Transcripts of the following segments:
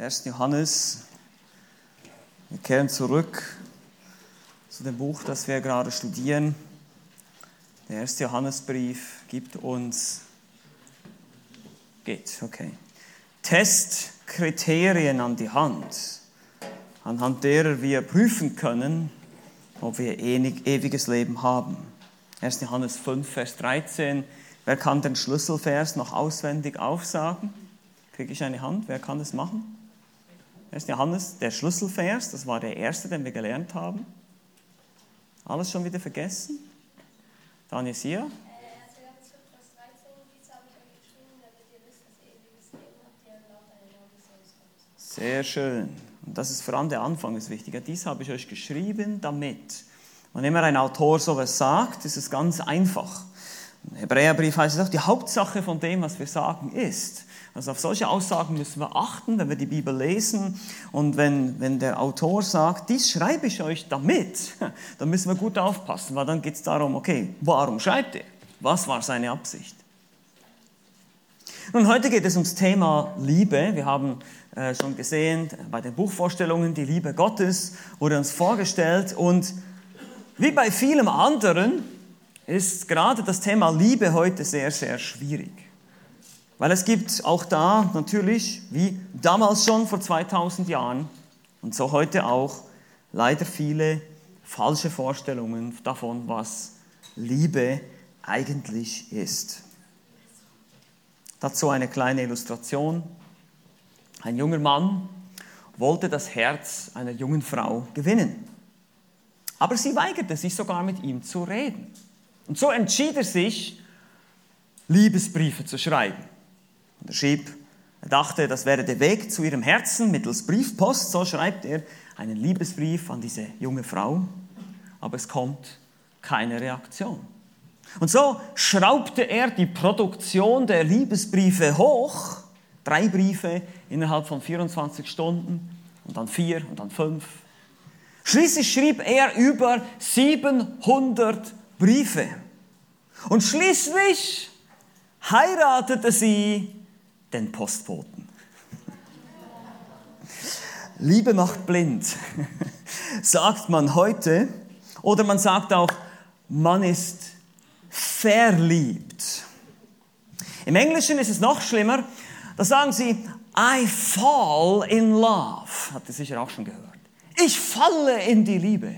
1. Johannes. Wir kehren zurück zu dem Buch, das wir gerade studieren. Der 1. Johannesbrief gibt uns, geht, okay, Testkriterien an die Hand, anhand derer wir prüfen können, ob wir ewiges Leben haben. 1. Johannes 5, Vers 13. Wer kann den Schlüsselvers noch auswendig aufsagen? Kriege ich eine Hand? Wer kann das machen? 1. Johannes, der Schlüsselvers, das war der erste, den wir gelernt haben. Alles schon wieder vergessen? Daniel Sia? Sehr schön. Und das ist vor allem der Anfang ist wichtig. Dies habe ich euch geschrieben, damit. Wenn immer ein Autor sowas sagt, ist es ganz einfach. Im Hebräerbrief heißt es auch, die Hauptsache von dem, was wir sagen, ist. Also auf solche Aussagen müssen wir achten, wenn wir die Bibel lesen. Und wenn, wenn der Autor sagt, dies schreibe ich euch damit, dann müssen wir gut aufpassen, weil dann geht es darum, okay, warum schreibt er? Was war seine Absicht? Nun, heute geht es ums Thema Liebe. Wir haben äh, schon gesehen, bei den Buchvorstellungen, die Liebe Gottes wurde uns vorgestellt. Und wie bei vielem anderen ist gerade das Thema Liebe heute sehr, sehr schwierig. Weil es gibt auch da natürlich, wie damals schon vor 2000 Jahren und so heute auch, leider viele falsche Vorstellungen davon, was Liebe eigentlich ist. Dazu eine kleine Illustration. Ein junger Mann wollte das Herz einer jungen Frau gewinnen. Aber sie weigerte sich sogar mit ihm zu reden. Und so entschied er sich, Liebesbriefe zu schreiben. Und er schrieb, er dachte, das wäre der Weg zu ihrem Herzen mittels Briefpost. So schreibt er einen Liebesbrief an diese junge Frau. Aber es kommt keine Reaktion. Und so schraubte er die Produktion der Liebesbriefe hoch. Drei Briefe innerhalb von 24 Stunden und dann vier und dann fünf. Schließlich schrieb er über 700 Briefe. Und schließlich heiratete sie den Postboten. Liebe macht blind, sagt man heute. Oder man sagt auch, man ist verliebt. Im Englischen ist es noch schlimmer. Da sagen sie, I fall in love. Habt ihr sicher auch schon gehört. Ich falle in die Liebe.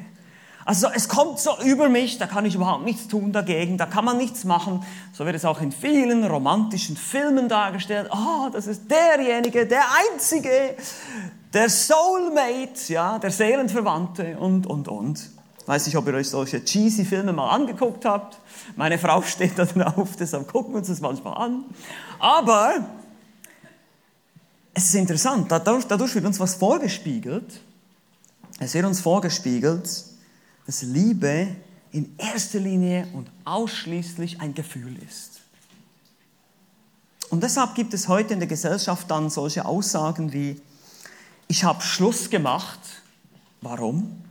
Also es kommt so über mich, da kann ich überhaupt nichts tun dagegen, da kann man nichts machen. So wird es auch in vielen romantischen Filmen dargestellt. Oh, das ist derjenige, der Einzige, der Soulmate, ja, der Seelenverwandte und, und, und. Weiß nicht, ob ihr euch solche cheesy Filme mal angeguckt habt. Meine Frau steht da drauf, deshalb gucken wir uns das manchmal an. Aber es ist interessant, dadurch, dadurch wird uns was vorgespiegelt. Es wird uns vorgespiegelt, dass Liebe in erster Linie und ausschließlich ein Gefühl ist. Und deshalb gibt es heute in der Gesellschaft dann solche Aussagen wie, ich habe Schluss gemacht. Warum?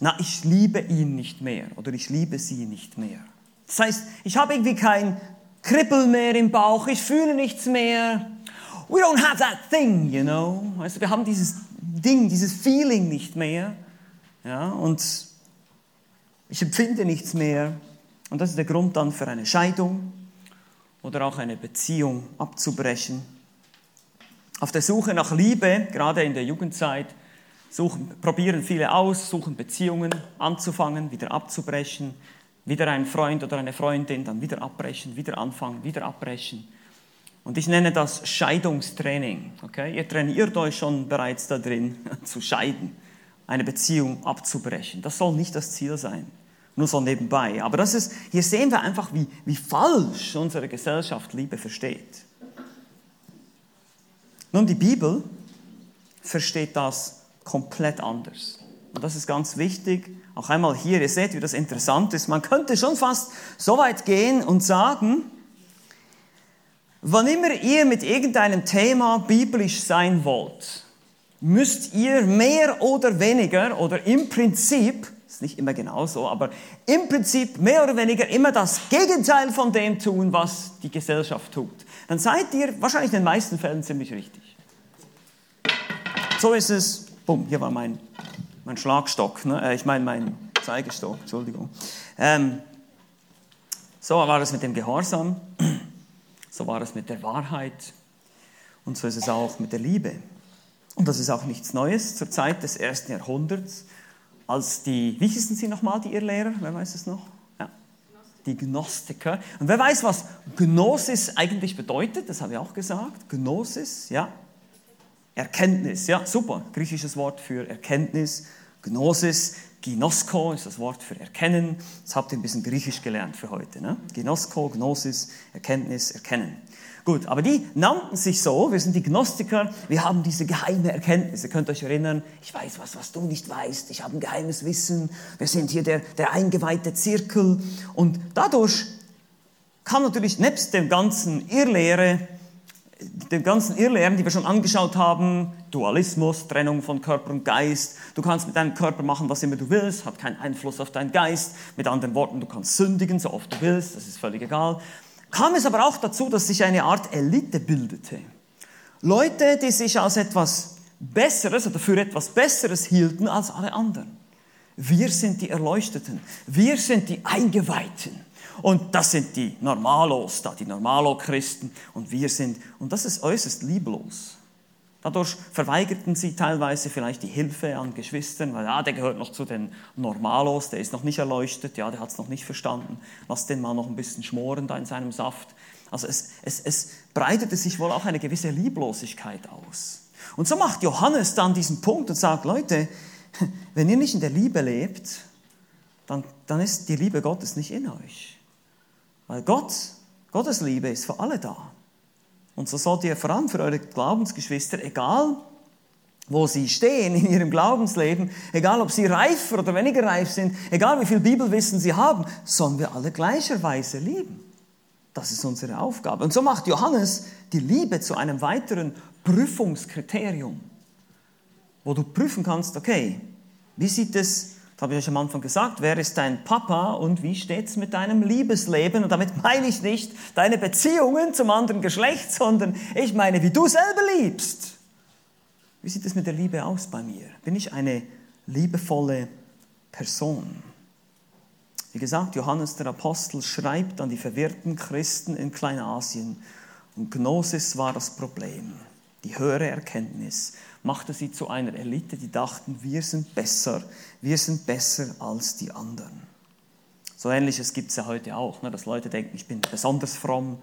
Na, ich liebe ihn nicht mehr oder ich liebe sie nicht mehr. Das heißt, ich habe irgendwie kein Kribbel mehr im Bauch, ich fühle nichts mehr. We don't have that thing, you know. Also wir haben dieses Ding, dieses Feeling nicht mehr. Ja, und ich empfinde nichts mehr. Und das ist der Grund dann für eine Scheidung oder auch eine Beziehung abzubrechen. Auf der Suche nach Liebe, gerade in der Jugendzeit, suchen, probieren viele aus, suchen Beziehungen anzufangen, wieder abzubrechen, wieder einen Freund oder eine Freundin, dann wieder abbrechen, wieder anfangen, wieder abbrechen. Und ich nenne das Scheidungstraining. Okay? Ihr trainiert euch schon bereits da drin, zu scheiden eine Beziehung abzubrechen. Das soll nicht das Ziel sein, nur so nebenbei. Aber das ist, hier sehen wir einfach, wie, wie falsch unsere Gesellschaft Liebe versteht. Nun, die Bibel versteht das komplett anders. Und das ist ganz wichtig. Auch einmal hier, ihr seht, wie das interessant ist. Man könnte schon fast so weit gehen und sagen, wann immer ihr mit irgendeinem Thema biblisch sein wollt, müsst ihr mehr oder weniger oder im Prinzip, ist nicht immer genau so, aber im Prinzip mehr oder weniger immer das Gegenteil von dem tun, was die Gesellschaft tut. Dann seid ihr wahrscheinlich in den meisten Fällen ziemlich richtig. So ist es. Bumm, hier war mein, mein Schlagstock. Ne? Äh, ich meine mein Zeigestock, Entschuldigung. Ähm, so war es mit dem Gehorsam. So war es mit der Wahrheit. Und so ist es auch mit der Liebe. Und das ist auch nichts Neues zur Zeit des ersten Jahrhunderts, als die, wie hießen sie nochmal, die Irrlehrer? Wer weiß es noch? Ja. Die Gnostiker. Und wer weiß, was Gnosis eigentlich bedeutet? Das habe ich auch gesagt. Gnosis, ja. Erkenntnis, ja, super. Griechisches Wort für Erkenntnis. Gnosis. Ginosko ist das Wort für Erkennen. Das habt ihr ein bisschen Griechisch gelernt für heute. Ne? Ginosko, Gnosis, Erkenntnis, Erkennen. Gut, aber die nannten sich so, wir sind die Gnostiker, wir haben diese geheime Erkenntnis. Ihr könnt euch erinnern, ich weiß was, was du nicht weißt, ich habe ein geheimes Wissen, wir sind hier der, der eingeweihte Zirkel. Und dadurch kam natürlich nebst dem ganzen Irrlehre, den ganzen Irrlehren, die wir schon angeschaut haben, Dualismus, Trennung von Körper und Geist, du kannst mit deinem Körper machen, was immer du willst, hat keinen Einfluss auf deinen Geist, mit anderen Worten, du kannst sündigen, so oft du willst, das ist völlig egal kam es aber auch dazu, dass sich eine Art Elite bildete. Leute, die sich als etwas Besseres oder für etwas Besseres hielten als alle anderen. Wir sind die Erleuchteten, wir sind die Eingeweihten. Und das sind die Normalos, da die Normalo-Christen. Und wir sind, und das ist äußerst lieblos. Dadurch verweigerten sie teilweise vielleicht die Hilfe an Geschwistern, weil ja, der gehört noch zu den Normalos, der ist noch nicht erleuchtet, ja, der hat es noch nicht verstanden. Lass den mal noch ein bisschen schmoren da in seinem Saft. Also es, es, es breitete sich wohl auch eine gewisse Lieblosigkeit aus. Und so macht Johannes dann diesen Punkt und sagt, Leute, wenn ihr nicht in der Liebe lebt, dann, dann ist die Liebe Gottes nicht in euch. Weil Gott, Gottes Liebe ist für alle da. Und so sollt ihr vor allem für eure Glaubensgeschwister, egal wo sie stehen in ihrem Glaubensleben, egal ob sie reifer oder weniger reif sind, egal wie viel Bibelwissen sie haben, sollen wir alle gleicherweise lieben. Das ist unsere Aufgabe. Und so macht Johannes die Liebe zu einem weiteren Prüfungskriterium, wo du prüfen kannst, okay, wie sieht es das habe ich euch am Anfang gesagt. Wer ist dein Papa und wie steht es mit deinem Liebesleben? Und damit meine ich nicht deine Beziehungen zum anderen Geschlecht, sondern ich meine, wie du selber liebst. Wie sieht es mit der Liebe aus bei mir? Bin ich eine liebevolle Person? Wie gesagt, Johannes der Apostel schreibt an die verwirrten Christen in Kleinasien und Gnosis war das Problem, die höhere Erkenntnis machte sie zu einer Elite, die dachten, wir sind besser, wir sind besser als die anderen. So ähnliches gibt es ja heute auch, ne, dass Leute denken, ich bin besonders fromm,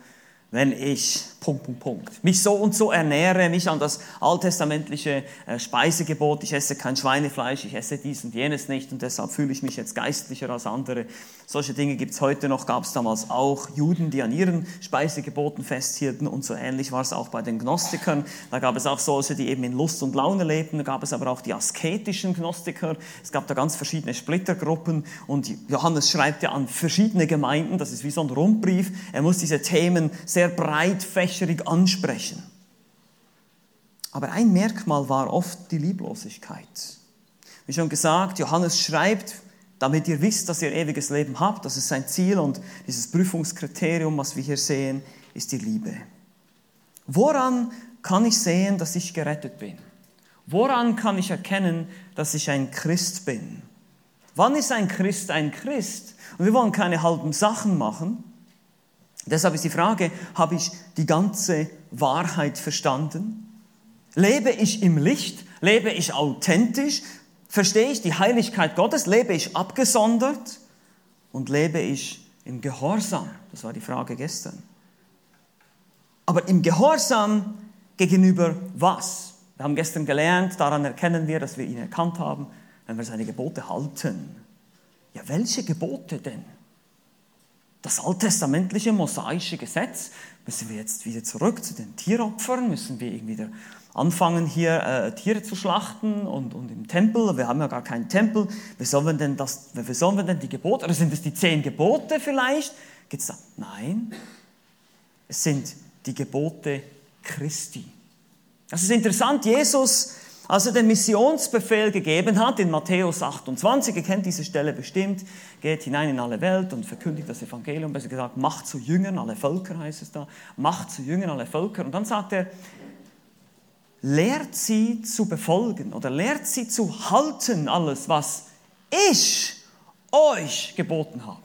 wenn ich Punkt, Punkt, Punkt, mich so und so ernähre, mich an das alttestamentliche äh, Speisegebot, ich esse kein Schweinefleisch, ich esse dies und jenes nicht und deshalb fühle ich mich jetzt geistlicher als andere. Solche Dinge gibt es heute noch, gab es damals auch Juden, die an ihren Speisegeboten festhielten und so ähnlich war es auch bei den Gnostikern. Da gab es auch solche, die eben in Lust und Laune lebten, da gab es aber auch die asketischen Gnostiker. Es gab da ganz verschiedene Splittergruppen und Johannes schreibt ja an verschiedene Gemeinden, das ist wie so ein Rundbrief. Er muss diese Themen sehr breitfächerig ansprechen. Aber ein Merkmal war oft die Lieblosigkeit. Wie schon gesagt, Johannes schreibt, damit ihr wisst, dass ihr ewiges Leben habt, das ist sein Ziel und dieses Prüfungskriterium, was wir hier sehen, ist die Liebe. Woran kann ich sehen, dass ich gerettet bin? Woran kann ich erkennen, dass ich ein Christ bin? Wann ist ein Christ ein Christ? Und wir wollen keine halben Sachen machen. Deshalb ist die Frage, habe ich die ganze Wahrheit verstanden? Lebe ich im Licht? Lebe ich authentisch? Verstehe ich die Heiligkeit Gottes? Lebe ich abgesondert? Und lebe ich im Gehorsam? Das war die Frage gestern. Aber im Gehorsam gegenüber was? Wir haben gestern gelernt, daran erkennen wir, dass wir ihn erkannt haben, wenn wir seine Gebote halten. Ja, welche Gebote denn? Das alttestamentliche mosaische Gesetz, müssen wir jetzt wieder zurück zu den Tieropfern, müssen wir wieder anfangen, hier äh, Tiere zu schlachten und, und im Tempel, wir haben ja gar keinen Tempel, wie sollen wir denn, das, wie sollen wir denn die Gebote, oder sind es die zehn Gebote vielleicht? Geht's da? Nein, es sind die Gebote Christi. Das ist interessant, Jesus als er den Missionsbefehl gegeben hat in Matthäus 28, ihr kennt diese Stelle bestimmt, geht hinein in alle Welt und verkündigt das Evangelium, besser gesagt, macht zu Jüngern alle Völker, heißt es da, macht zu Jüngern alle Völker. Und dann sagt er, lehrt sie zu befolgen oder lehrt sie zu halten alles, was ich euch geboten habe.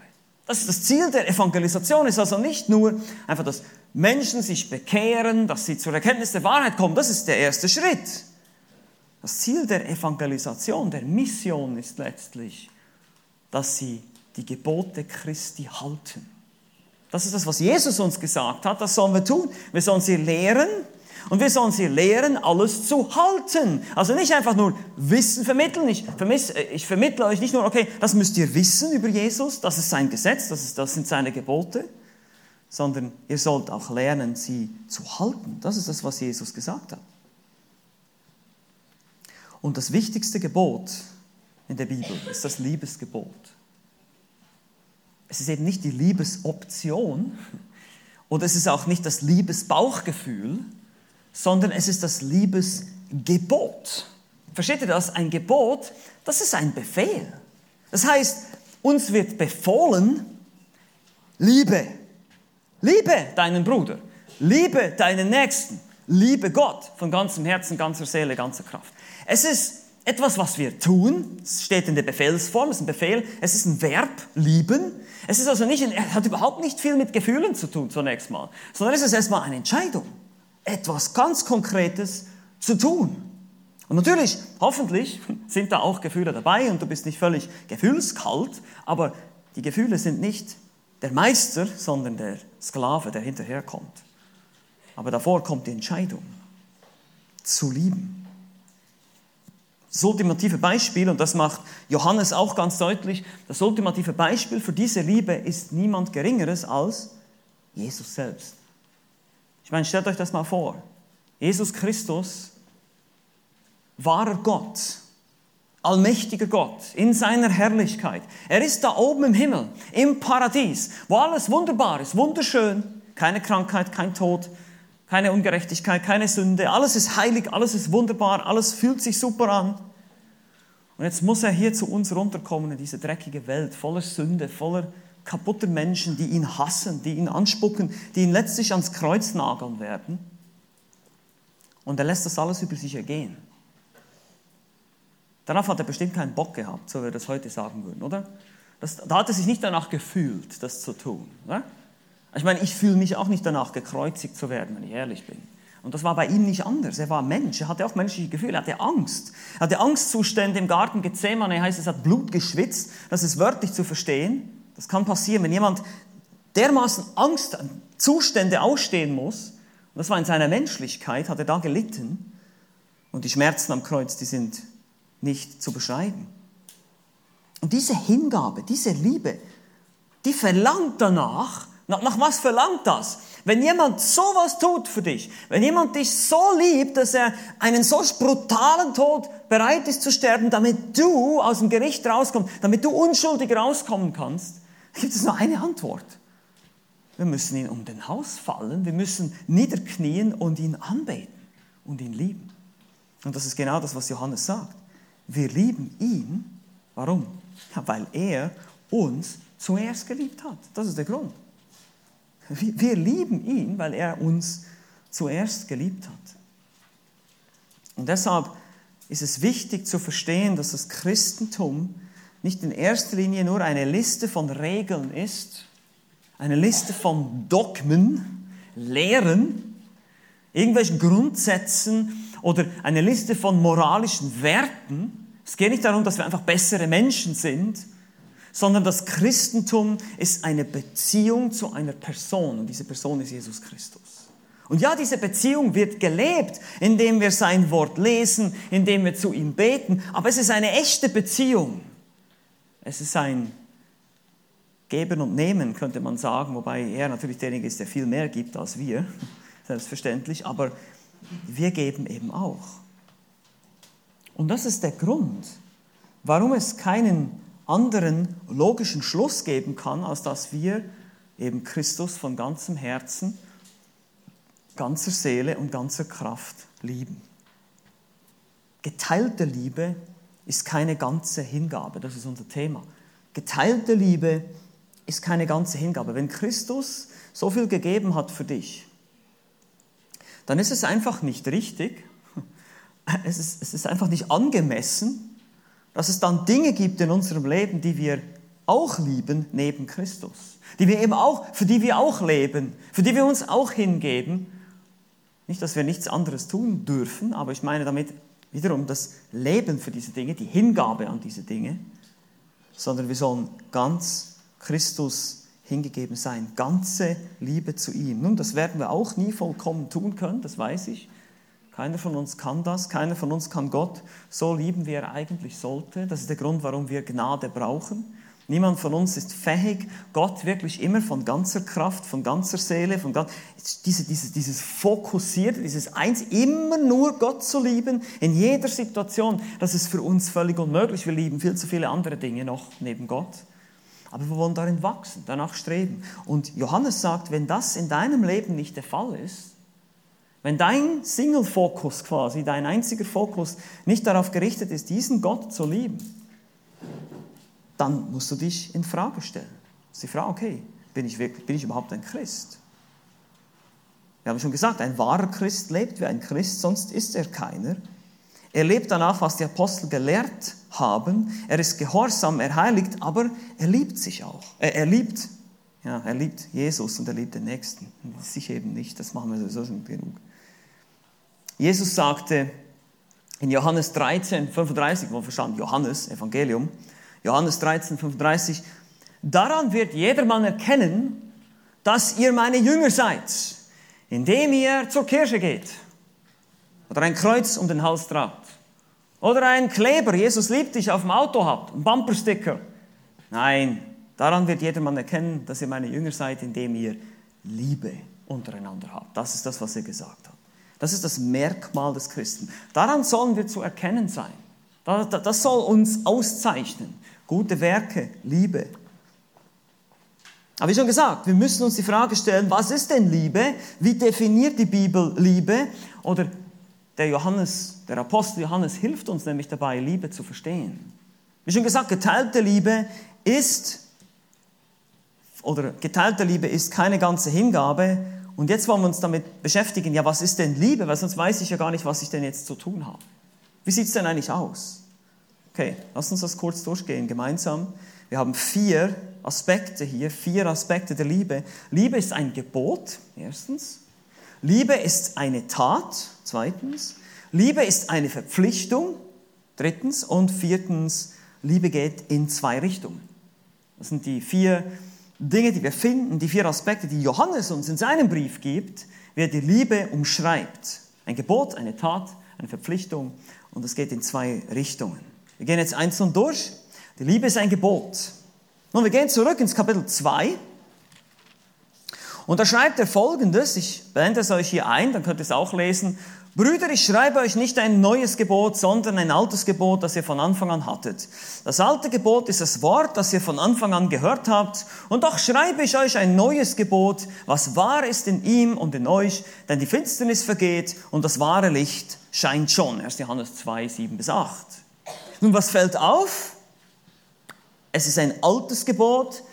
Das ist das Ziel der Evangelisation, ist also nicht nur einfach, dass Menschen sich bekehren, dass sie zur Erkenntnis der Wahrheit kommen, das ist der erste Schritt. Das Ziel der Evangelisation, der Mission ist letztlich, dass sie die Gebote Christi halten. Das ist das, was Jesus uns gesagt hat, das sollen wir tun. Wir sollen sie lehren und wir sollen sie lehren, alles zu halten. Also nicht einfach nur Wissen vermitteln. Ich, vermiss, äh, ich vermittle euch nicht nur, okay, das müsst ihr wissen über Jesus, das ist sein Gesetz, das, ist, das sind seine Gebote, sondern ihr sollt auch lernen, sie zu halten. Das ist das, was Jesus gesagt hat. Und das wichtigste Gebot in der Bibel ist das Liebesgebot. Es ist eben nicht die Liebesoption oder es ist auch nicht das Liebesbauchgefühl, sondern es ist das Liebesgebot. Versteht ihr das? Ein Gebot, das ist ein Befehl. Das heißt, uns wird befohlen, liebe, liebe deinen Bruder, liebe deinen Nächsten, liebe Gott von ganzem Herzen, ganzer Seele, ganzer Kraft. Es ist etwas, was wir tun. Es steht in der Befehlsform, es ist ein Befehl, es ist ein Verb, lieben. Es ist also nicht, es hat überhaupt nicht viel mit Gefühlen zu tun zunächst mal, sondern es ist erstmal eine Entscheidung, etwas ganz Konkretes zu tun. Und natürlich, hoffentlich sind da auch Gefühle dabei und du bist nicht völlig gefühlskalt, aber die Gefühle sind nicht der Meister, sondern der Sklave, der hinterherkommt. Aber davor kommt die Entscheidung, zu lieben. Das ultimative Beispiel, und das macht Johannes auch ganz deutlich, das ultimative Beispiel für diese Liebe ist niemand Geringeres als Jesus selbst. Ich meine, stellt euch das mal vor. Jesus Christus, wahrer Gott, allmächtiger Gott, in seiner Herrlichkeit. Er ist da oben im Himmel, im Paradies, wo alles wunderbar ist, wunderschön, keine Krankheit, kein Tod, keine Ungerechtigkeit, keine Sünde, alles ist heilig, alles ist wunderbar, alles fühlt sich super an. Und jetzt muss er hier zu uns runterkommen in diese dreckige Welt, voller Sünde, voller kaputter Menschen, die ihn hassen, die ihn anspucken, die ihn letztlich ans Kreuz nageln werden. Und er lässt das alles über sich ergehen. Darauf hat er bestimmt keinen Bock gehabt, so wie wir das heute sagen würden, oder? Das, da hat er sich nicht danach gefühlt, das zu tun. Oder? Ich meine, ich fühle mich auch nicht danach, gekreuzigt zu werden, wenn ich ehrlich bin. Und das war bei ihm nicht anders. Er war Mensch, er hatte auch menschliche Gefühle, er hatte Angst. Er hatte Angstzustände im Garten Gethsemane, heißt es, hat Blut geschwitzt. Das ist wörtlich zu verstehen. Das kann passieren, wenn jemand dermaßen Angstzustände ausstehen muss. Und das war in seiner Menschlichkeit, hat er da gelitten. Und die Schmerzen am Kreuz, die sind nicht zu beschreiben. Und diese Hingabe, diese Liebe, die verlangt danach, nach, nach was verlangt das? Wenn jemand sowas tut für dich, wenn jemand dich so liebt, dass er einen so brutalen Tod bereit ist zu sterben, damit du aus dem Gericht rauskommst, damit du unschuldig rauskommen kannst, gibt es nur eine Antwort. Wir müssen ihn um den Haus fallen, wir müssen niederknien und ihn anbeten und ihn lieben. Und das ist genau das, was Johannes sagt. Wir lieben ihn. Warum? Ja, weil er uns zuerst geliebt hat. Das ist der Grund. Wir lieben ihn, weil er uns zuerst geliebt hat. Und deshalb ist es wichtig zu verstehen, dass das Christentum nicht in erster Linie nur eine Liste von Regeln ist, eine Liste von Dogmen, Lehren, irgendwelchen Grundsätzen oder eine Liste von moralischen Werten. Es geht nicht darum, dass wir einfach bessere Menschen sind, sondern das Christentum ist eine Beziehung zu einer Person und diese Person ist Jesus Christus. Und ja, diese Beziehung wird gelebt, indem wir sein Wort lesen, indem wir zu ihm beten, aber es ist eine echte Beziehung. Es ist ein Geben und Nehmen, könnte man sagen, wobei er natürlich derjenige ist, der viel mehr gibt als wir, selbstverständlich, aber wir geben eben auch. Und das ist der Grund, warum es keinen anderen logischen Schluss geben kann, als dass wir eben Christus von ganzem Herzen, ganzer Seele und ganzer Kraft lieben. Geteilte Liebe ist keine ganze Hingabe, das ist unser Thema. Geteilte Liebe ist keine ganze Hingabe. Wenn Christus so viel gegeben hat für dich, dann ist es einfach nicht richtig, es ist, es ist einfach nicht angemessen, dass es dann Dinge gibt in unserem Leben, die wir auch lieben neben Christus, die wir eben auch, für die wir auch leben, für die wir uns auch hingeben. Nicht, dass wir nichts anderes tun dürfen, aber ich meine damit wiederum das Leben für diese Dinge, die Hingabe an diese Dinge, sondern wir sollen ganz Christus hingegeben sein, ganze Liebe zu ihm. Nun, das werden wir auch nie vollkommen tun können, das weiß ich. Keiner von uns kann das, keiner von uns kann Gott so lieben, wie er eigentlich sollte. Das ist der Grund, warum wir Gnade brauchen. Niemand von uns ist fähig, Gott wirklich immer von ganzer Kraft, von ganzer Seele, von ganz, diese, diese, dieses Fokussierte, dieses Eins, immer nur Gott zu lieben, in jeder Situation, das ist für uns völlig unmöglich. Wir lieben viel zu viele andere Dinge noch neben Gott. Aber wir wollen darin wachsen, danach streben. Und Johannes sagt, wenn das in deinem Leben nicht der Fall ist, wenn dein Single-Fokus quasi, dein einziger Fokus nicht darauf gerichtet ist, diesen Gott zu lieben, dann musst du dich in Frage stellen. Das ist die Frage, okay, bin ich, wirklich, bin ich überhaupt ein Christ? Wir haben schon gesagt, ein wahrer Christ lebt wie ein Christ, sonst ist er keiner. Er lebt danach, was die Apostel gelehrt haben. Er ist gehorsam, er heiligt, aber er liebt sich auch. Er, er liebt, ja, er liebt Jesus und er liebt den Nächsten. Sich eben nicht, das machen wir sowieso schon genug. Jesus sagte in Johannes 13, 35, wo verstand Johannes, Evangelium, Johannes 13, 35. Daran wird jedermann erkennen, dass ihr meine Jünger seid, indem ihr zur Kirche geht oder ein Kreuz um den Hals tragt oder ein Kleber, Jesus liebt dich, auf dem Auto habt, ein Bumpersticker. Nein, daran wird jedermann erkennen, dass ihr meine Jünger seid, indem ihr Liebe untereinander habt. Das ist das, was er gesagt hat. Das ist das Merkmal des Christen. Daran sollen wir zu erkennen sein. Das soll uns auszeichnen gute Werke, Liebe. Aber wie schon gesagt, wir müssen uns die Frage stellen, was ist denn Liebe? Wie definiert die Bibel Liebe? Oder der Johannes, der Apostel Johannes hilft uns nämlich dabei, Liebe zu verstehen. Wie schon gesagt, geteilte Liebe ist, oder geteilte Liebe ist keine ganze Hingabe. Und jetzt wollen wir uns damit beschäftigen, ja, was ist denn Liebe? Weil sonst weiß ich ja gar nicht, was ich denn jetzt zu tun habe. Wie sieht es denn eigentlich aus? Okay, lass uns das kurz durchgehen gemeinsam. Wir haben vier Aspekte hier, vier Aspekte der Liebe. Liebe ist ein Gebot, erstens. Liebe ist eine Tat, zweitens. Liebe ist eine Verpflichtung, drittens. Und viertens, Liebe geht in zwei Richtungen. Das sind die vier Dinge, die wir finden, die vier Aspekte, die Johannes uns in seinem Brief gibt, wie er die Liebe umschreibt. Ein Gebot, eine Tat, eine Verpflichtung und es geht in zwei Richtungen. Wir gehen jetzt einzeln durch. Die Liebe ist ein Gebot. Nun, wir gehen zurück ins Kapitel 2. Und da schreibt er folgendes, ich blende es euch hier ein, dann könnt ihr es auch lesen. Brüder, ich schreibe euch nicht ein neues Gebot, sondern ein altes Gebot, das ihr von Anfang an hattet. Das alte Gebot ist das Wort, das ihr von Anfang an gehört habt. Und doch schreibe ich euch ein neues Gebot, was wahr ist in ihm und in euch, denn die Finsternis vergeht und das wahre Licht scheint schon. 1. Johannes 2, 7 bis 8. Nun, was fällt auf? Es ist ein altes Gebot,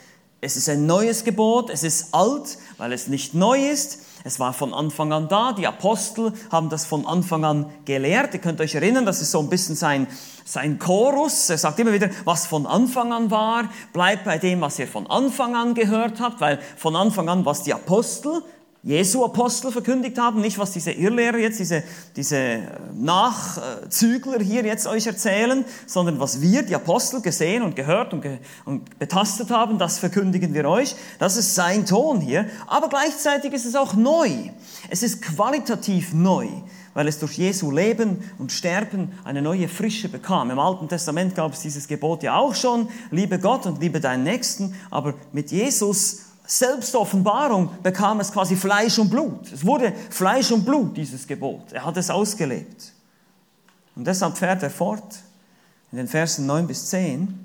es ist ein neues Gebot, es ist alt, weil es nicht neu ist. Es war von Anfang an da. Die Apostel haben das von Anfang an gelehrt. Ihr könnt euch erinnern, das ist so ein bisschen sein, sein Chorus. Er sagt immer wieder, was von Anfang an war, bleibt bei dem, was ihr von Anfang an gehört habt, weil von Anfang an, was die Apostel Jesu Apostel verkündigt haben, nicht was diese Irrlehrer jetzt, diese, diese Nachzügler hier jetzt euch erzählen, sondern was wir, die Apostel, gesehen und gehört und, ge und betastet haben, das verkündigen wir euch. Das ist sein Ton hier. Aber gleichzeitig ist es auch neu. Es ist qualitativ neu, weil es durch Jesu Leben und Sterben eine neue Frische bekam. Im Alten Testament gab es dieses Gebot ja auch schon, liebe Gott und liebe deinen Nächsten, aber mit Jesus Selbstoffenbarung bekam es quasi Fleisch und Blut. Es wurde Fleisch und Blut, dieses Gebot. Er hat es ausgelebt. Und deshalb fährt er fort in den Versen 9 bis 10.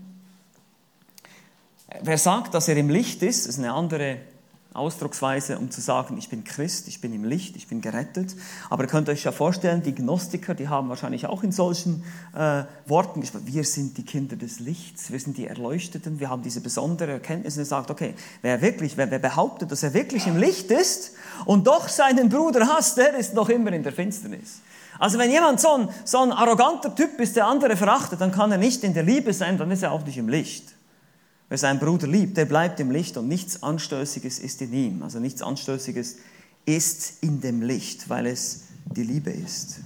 Wer sagt, dass er im Licht ist, ist eine andere Ausdrucksweise, um zu sagen, ich bin Christ, ich bin im Licht, ich bin gerettet. Aber ihr könnt euch ja vorstellen, die Gnostiker, die haben wahrscheinlich auch in solchen äh, Worten gesprochen, wir sind die Kinder des Lichts, wir sind die Erleuchteten, wir haben diese besondere Erkenntnis. Und er sagt, okay, wer wirklich, wer, wer behauptet, dass er wirklich im Licht ist und doch seinen Bruder hasst, der ist noch immer in der Finsternis. Also wenn jemand so ein, so ein arroganter Typ ist, der andere verachtet, dann kann er nicht in der Liebe sein, dann ist er auch nicht im Licht. Wer seinen Bruder liebt, der bleibt im Licht und nichts Anstößiges ist in ihm. Also nichts Anstößiges ist in dem Licht, weil es die Liebe ist.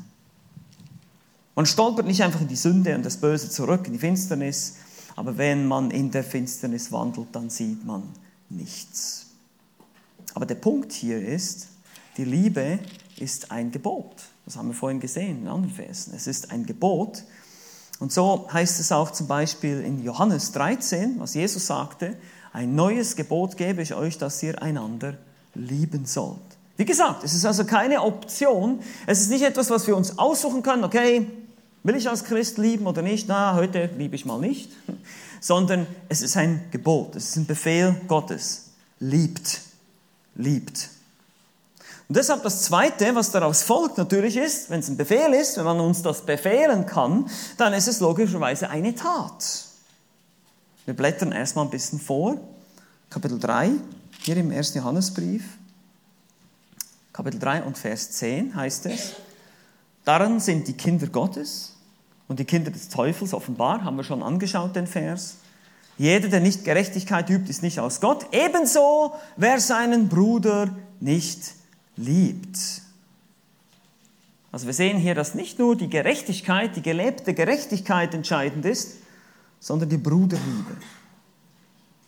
Man stolpert nicht einfach in die Sünde und das Böse zurück, in die Finsternis, aber wenn man in der Finsternis wandelt, dann sieht man nichts. Aber der Punkt hier ist, die Liebe ist ein Gebot. Das haben wir vorhin gesehen in anderen Versen. Es ist ein Gebot. Und so heißt es auch zum Beispiel in Johannes 13, was Jesus sagte, ein neues Gebot gebe ich euch, dass ihr einander lieben sollt. Wie gesagt, es ist also keine Option. Es ist nicht etwas, was wir uns aussuchen können, okay, will ich als Christ lieben oder nicht? Na, heute liebe ich mal nicht. Sondern es ist ein Gebot, es ist ein Befehl Gottes. Liebt, liebt. Und deshalb das Zweite, was daraus folgt natürlich ist, wenn es ein Befehl ist, wenn man uns das befehlen kann, dann ist es logischerweise eine Tat. Wir blättern erstmal ein bisschen vor. Kapitel 3, hier im 1. Johannesbrief. Kapitel 3 und Vers 10 heißt es, daran sind die Kinder Gottes und die Kinder des Teufels offenbar, haben wir schon angeschaut, den Vers. Jeder, der nicht Gerechtigkeit übt, ist nicht aus Gott. Ebenso, wer seinen Bruder nicht liebt. Also wir sehen hier, dass nicht nur die Gerechtigkeit, die gelebte Gerechtigkeit entscheidend ist, sondern die Bruderliebe.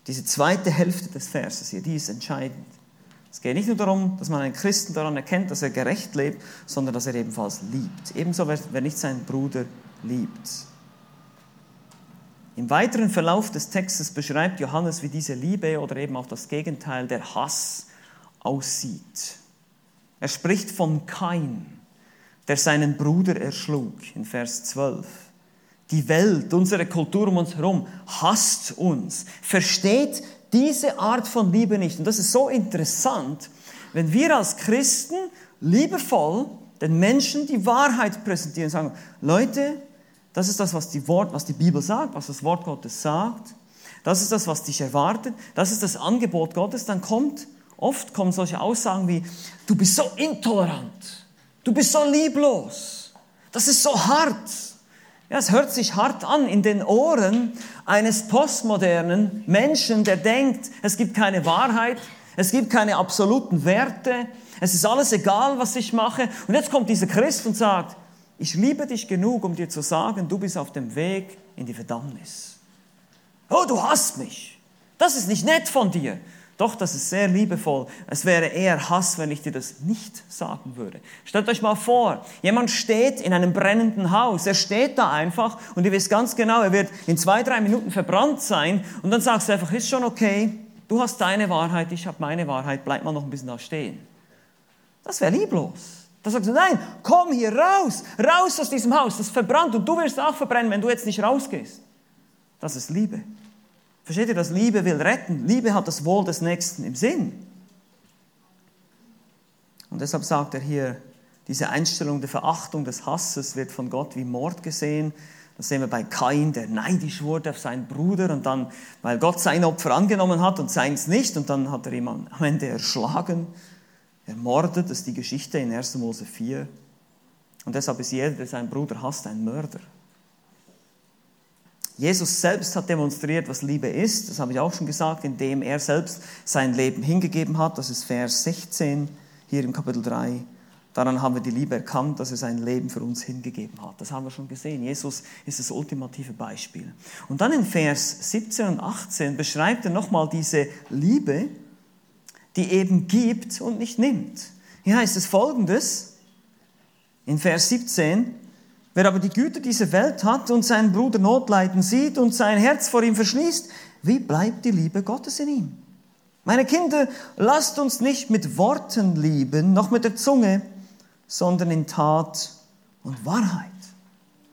Diese zweite Hälfte des Verses hier, die ist entscheidend. Es geht nicht nur darum, dass man einen Christen daran erkennt, dass er gerecht lebt, sondern dass er ebenfalls liebt. Ebenso, wer nicht seinen Bruder liebt. Im weiteren Verlauf des Textes beschreibt Johannes, wie diese Liebe oder eben auch das Gegenteil, der Hass, aussieht. Er spricht von Kain, der seinen Bruder erschlug, in Vers 12. Die Welt, unsere Kultur um uns herum, hasst uns, versteht diese Art von Liebe nicht. Und das ist so interessant, wenn wir als Christen liebevoll den Menschen die Wahrheit präsentieren, sagen, Leute, das ist das, was die, Wort, was die Bibel sagt, was das Wort Gottes sagt, das ist das, was dich erwartet, das ist das Angebot Gottes, dann kommt, oft kommen solche Aussagen wie, du bist so intolerant, du bist so lieblos, das ist so hart. Ja, es hört sich hart an in den Ohren eines postmodernen Menschen, der denkt, es gibt keine Wahrheit, es gibt keine absoluten Werte, es ist alles egal, was ich mache. Und jetzt kommt dieser Christ und sagt, ich liebe dich genug, um dir zu sagen, du bist auf dem Weg in die Verdammnis. Oh, du hasst mich. Das ist nicht nett von dir. Doch, das ist sehr liebevoll. Es wäre eher Hass, wenn ich dir das nicht sagen würde. Stellt euch mal vor, jemand steht in einem brennenden Haus. Er steht da einfach und ihr wisst ganz genau, er wird in zwei, drei Minuten verbrannt sein. Und dann sagst du einfach, ist schon okay, du hast deine Wahrheit, ich habe meine Wahrheit, bleib mal noch ein bisschen da stehen. Das wäre lieblos. Da sagst du, nein, komm hier raus, raus aus diesem Haus, das verbrannt und du wirst auch verbrennen, wenn du jetzt nicht rausgehst. Das ist Liebe. Versteht ihr, dass Liebe will retten? Liebe hat das Wohl des Nächsten im Sinn. Und deshalb sagt er hier, diese Einstellung der Verachtung, des Hasses wird von Gott wie Mord gesehen. Das sehen wir bei Kain, der neidisch wurde auf seinen Bruder und dann, weil Gott sein Opfer angenommen hat und seins nicht, und dann hat er ihn am Ende erschlagen, ermordet. Das ist die Geschichte in 1. Mose 4. Und deshalb ist jeder, der seinen Bruder hasst, ein Mörder. Jesus selbst hat demonstriert, was Liebe ist. Das habe ich auch schon gesagt, indem er selbst sein Leben hingegeben hat. Das ist Vers 16 hier im Kapitel 3. Daran haben wir die Liebe erkannt, dass er sein Leben für uns hingegeben hat. Das haben wir schon gesehen. Jesus ist das ultimative Beispiel. Und dann in Vers 17 und 18 beschreibt er nochmal diese Liebe, die eben gibt und nicht nimmt. Hier heißt es folgendes, in Vers 17, Wer aber die Güter dieser Welt hat und seinen Bruder Notleiden sieht und sein Herz vor ihm verschließt, wie bleibt die Liebe Gottes in ihm? Meine Kinder, lasst uns nicht mit Worten lieben, noch mit der Zunge, sondern in Tat und Wahrheit.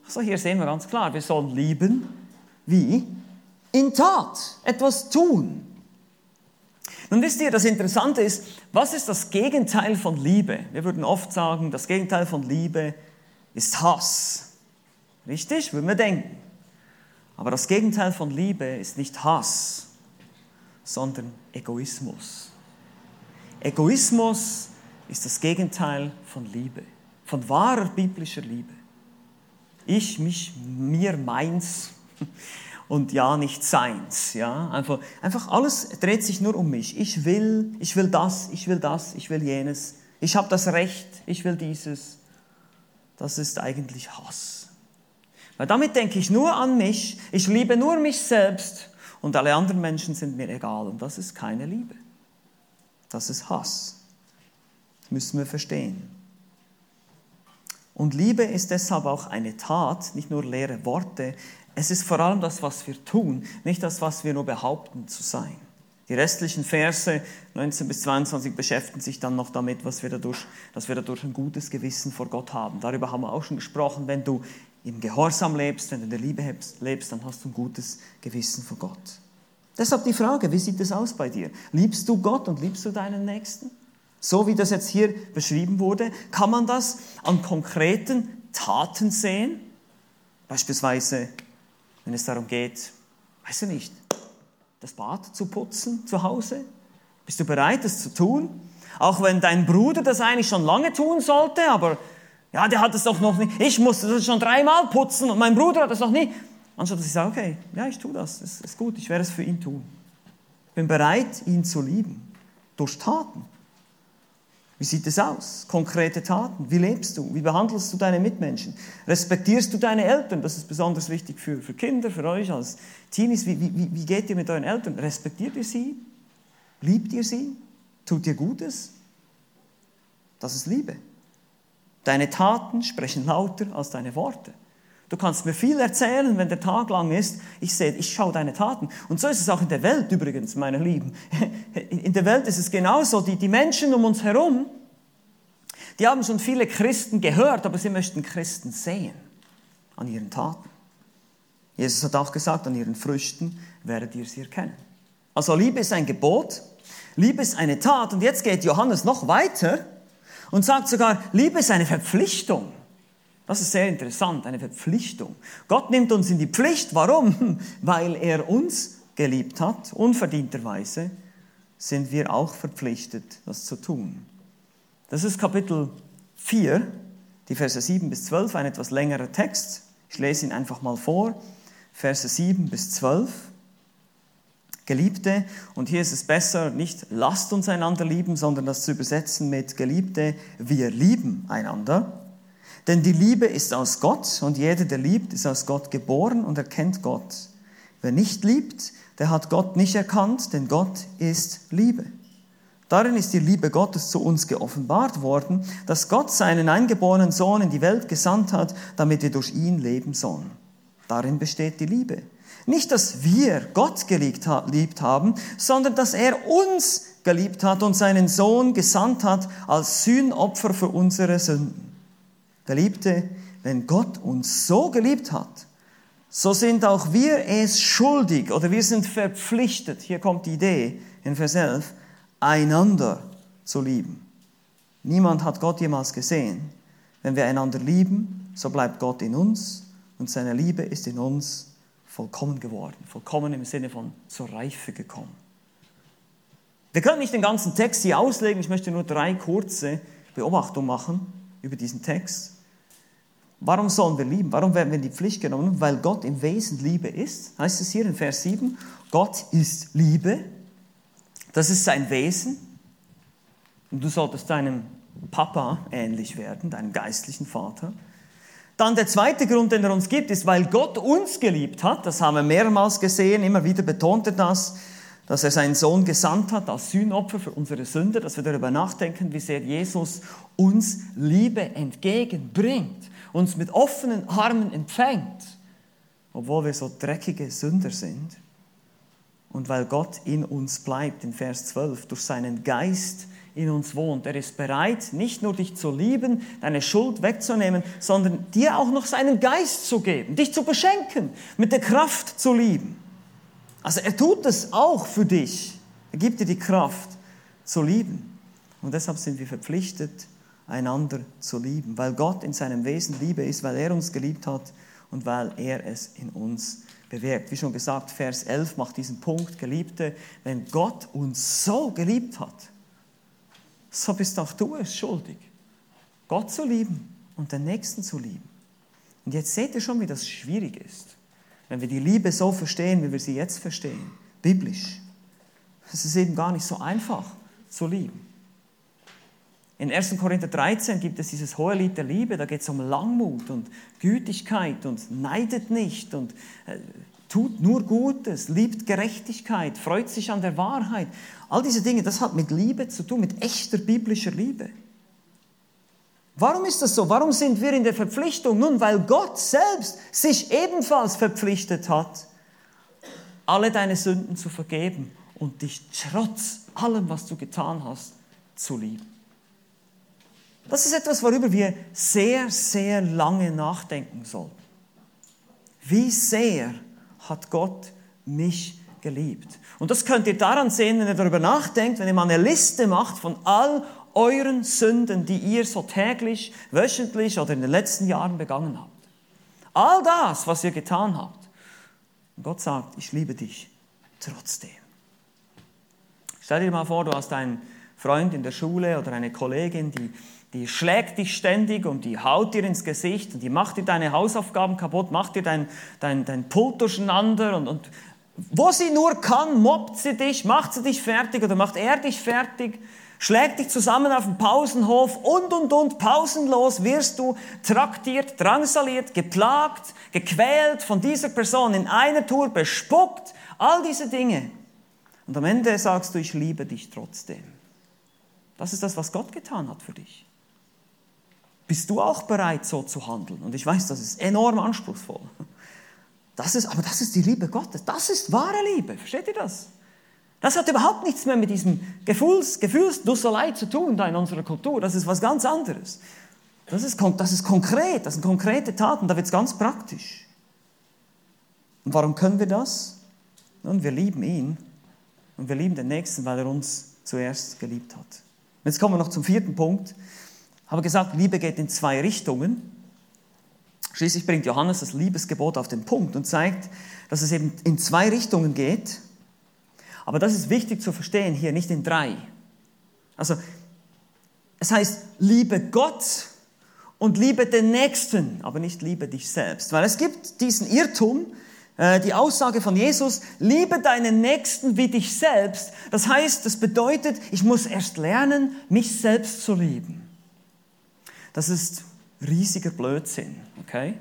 Also hier sehen wir ganz klar, wir sollen lieben wie in Tat, etwas tun. Nun wisst ihr, das Interessante ist, was ist das Gegenteil von Liebe? Wir würden oft sagen, das Gegenteil von Liebe ist Hass. Richtig? Würden wir denken. Aber das Gegenteil von Liebe ist nicht Hass, sondern Egoismus. Egoismus ist das Gegenteil von Liebe. von wahrer biblischer Liebe. Ich, mich, mir, meins und ja, nicht seins. Ja? Einfach, einfach alles dreht sich nur um mich. Ich will, ich will das, ich will das, ich will jenes. Ich habe das Recht, ich will dieses. Das ist eigentlich Hass. Weil damit denke ich nur an mich, ich liebe nur mich selbst und alle anderen Menschen sind mir egal. Und das ist keine Liebe. Das ist Hass. Das müssen wir verstehen. Und Liebe ist deshalb auch eine Tat, nicht nur leere Worte. Es ist vor allem das, was wir tun, nicht das, was wir nur behaupten zu sein. Die restlichen Verse 19 bis 22 beschäftigen sich dann noch damit, was wir dadurch, dass wir dadurch ein gutes Gewissen vor Gott haben. Darüber haben wir auch schon gesprochen. Wenn du im Gehorsam lebst, wenn du in der Liebe lebst, dann hast du ein gutes Gewissen vor Gott. Deshalb die Frage, wie sieht es aus bei dir? Liebst du Gott und liebst du deinen Nächsten? So wie das jetzt hier beschrieben wurde, kann man das an konkreten Taten sehen. Beispielsweise, wenn es darum geht, weiß ich nicht, das Bad zu putzen zu Hause. Bist du bereit, das zu tun? Auch wenn dein Bruder das eigentlich schon lange tun sollte, aber ja, der hat es doch noch nicht. Ich musste das schon dreimal putzen und mein Bruder hat es noch nie. Anstatt dass ich sage, okay, ja, ich tue das, das ist gut, ich werde es für ihn tun. Ich bin bereit, ihn zu lieben. Durch Taten. Wie sieht es aus? Konkrete Taten. Wie lebst du? Wie behandelst du deine Mitmenschen? Respektierst du deine Eltern? Das ist besonders wichtig für, für Kinder, für euch als Teenies. Wie, wie, wie geht ihr mit euren Eltern? Respektiert ihr sie? Liebt ihr sie? Tut ihr Gutes? Das ist Liebe. Deine Taten sprechen lauter als deine Worte. Du kannst mir viel erzählen, wenn der Tag lang ist. Ich sehe, ich schaue deine Taten. Und so ist es auch in der Welt übrigens, meine Lieben. In der Welt ist es genauso. Die, die Menschen um uns herum, die haben schon viele Christen gehört, aber sie möchten Christen sehen an ihren Taten. Jesus hat auch gesagt, an ihren Früchten werdet ihr sie erkennen. Also Liebe ist ein Gebot, Liebe ist eine Tat. Und jetzt geht Johannes noch weiter und sagt sogar, Liebe ist eine Verpflichtung. Das ist sehr interessant, eine Verpflichtung. Gott nimmt uns in die Pflicht. Warum? Weil er uns geliebt hat, unverdienterweise, sind wir auch verpflichtet, das zu tun. Das ist Kapitel 4, die Verse 7 bis 12, ein etwas längerer Text. Ich lese ihn einfach mal vor. Verse 7 bis 12. Geliebte, und hier ist es besser, nicht lasst uns einander lieben, sondern das zu übersetzen mit Geliebte, wir lieben einander. Denn die Liebe ist aus Gott und jeder, der liebt, ist aus Gott geboren und erkennt Gott. Wer nicht liebt, der hat Gott nicht erkannt, denn Gott ist Liebe. Darin ist die Liebe Gottes zu uns geoffenbart worden, dass Gott seinen eingeborenen Sohn in die Welt gesandt hat, damit wir durch ihn leben sollen. Darin besteht die Liebe. Nicht, dass wir Gott geliebt haben, sondern dass er uns geliebt hat und seinen Sohn gesandt hat als Sühnopfer für unsere Sünden. Geliebte, wenn Gott uns so geliebt hat, so sind auch wir es schuldig oder wir sind verpflichtet, hier kommt die Idee in Vers 11, einander zu lieben. Niemand hat Gott jemals gesehen. Wenn wir einander lieben, so bleibt Gott in uns und seine Liebe ist in uns vollkommen geworden. Vollkommen im Sinne von zur Reife gekommen. Wir können nicht den ganzen Text hier auslegen, ich möchte nur drei kurze Beobachtungen machen über diesen Text. Warum sollen wir lieben? Warum werden wir in die Pflicht genommen? Weil Gott im Wesen Liebe ist. Heißt es hier in Vers 7, Gott ist Liebe. Das ist sein Wesen. Und du solltest deinem Papa ähnlich werden, deinem geistlichen Vater. Dann der zweite Grund, den er uns gibt, ist, weil Gott uns geliebt hat. Das haben wir mehrmals gesehen, immer wieder betont er das, dass er seinen Sohn gesandt hat als Sühnopfer für unsere Sünde, dass wir darüber nachdenken, wie sehr Jesus uns Liebe entgegenbringt uns mit offenen Armen empfängt, obwohl wir so dreckige Sünder sind. Und weil Gott in uns bleibt, in Vers 12, durch seinen Geist in uns wohnt. Er ist bereit, nicht nur dich zu lieben, deine Schuld wegzunehmen, sondern dir auch noch seinen Geist zu geben, dich zu beschenken, mit der Kraft zu lieben. Also er tut es auch für dich. Er gibt dir die Kraft zu lieben. Und deshalb sind wir verpflichtet, einander zu lieben, weil Gott in seinem Wesen Liebe ist, weil er uns geliebt hat und weil er es in uns bewirkt. Wie schon gesagt, Vers 11 macht diesen Punkt, Geliebte, wenn Gott uns so geliebt hat, so bist auch du es schuldig, Gott zu lieben und den Nächsten zu lieben. Und jetzt seht ihr schon, wie das schwierig ist, wenn wir die Liebe so verstehen, wie wir sie jetzt verstehen, biblisch. Es ist eben gar nicht so einfach zu lieben. In 1. Korinther 13 gibt es dieses hohe Lied der Liebe, da geht es um Langmut und Gütigkeit und neidet nicht und äh, tut nur Gutes, liebt Gerechtigkeit, freut sich an der Wahrheit. All diese Dinge, das hat mit Liebe zu tun, mit echter biblischer Liebe. Warum ist das so? Warum sind wir in der Verpflichtung? Nun, weil Gott selbst sich ebenfalls verpflichtet hat, alle deine Sünden zu vergeben und dich trotz allem, was du getan hast, zu lieben. Das ist etwas, worüber wir sehr, sehr lange nachdenken sollten. Wie sehr hat Gott mich geliebt? Und das könnt ihr daran sehen, wenn ihr darüber nachdenkt, wenn ihr mal eine Liste macht von all euren Sünden, die ihr so täglich, wöchentlich oder in den letzten Jahren begangen habt. All das, was ihr getan habt. Und Gott sagt, ich liebe dich trotzdem. Stell dir mal vor, du hast einen Freund in der Schule oder eine Kollegin, die, die schlägt dich ständig und die haut dir ins Gesicht und die macht dir deine Hausaufgaben kaputt, macht dir dein, dein, dein Pult durcheinander und, und wo sie nur kann, mobbt sie dich, macht sie dich fertig oder macht er dich fertig schlägt dich zusammen auf dem Pausenhof und, und, und, pausenlos wirst du traktiert, drangsaliert, geplagt, gequält von dieser Person, in einer Tour bespuckt, all diese Dinge. Und am Ende sagst du, ich liebe dich trotzdem. Das ist das, was Gott getan hat für dich. Bist du auch bereit, so zu handeln? Und ich weiß, das ist enorm anspruchsvoll. Das ist, aber das ist die Liebe Gottes. Das ist wahre Liebe. Versteht ihr das? Das hat überhaupt nichts mehr mit diesem Gefühls, Gefühlsdusselei zu tun da in unserer Kultur. Das ist was ganz anderes. Das ist, das ist konkret, das sind konkrete Taten, da wird es ganz praktisch. Und warum können wir das? Nun, wir lieben ihn und wir lieben den Nächsten, weil er uns zuerst geliebt hat. Jetzt kommen wir noch zum vierten Punkt. Habe gesagt, Liebe geht in zwei Richtungen. Schließlich bringt Johannes das Liebesgebot auf den Punkt und zeigt, dass es eben in zwei Richtungen geht. Aber das ist wichtig zu verstehen hier, nicht in drei. Also, es heißt, liebe Gott und liebe den Nächsten, aber nicht liebe dich selbst. Weil es gibt diesen Irrtum, äh, die Aussage von Jesus, liebe deinen Nächsten wie dich selbst. Das heißt, das bedeutet, ich muss erst lernen, mich selbst zu lieben. Das ist riesiger Blödsinn, okay?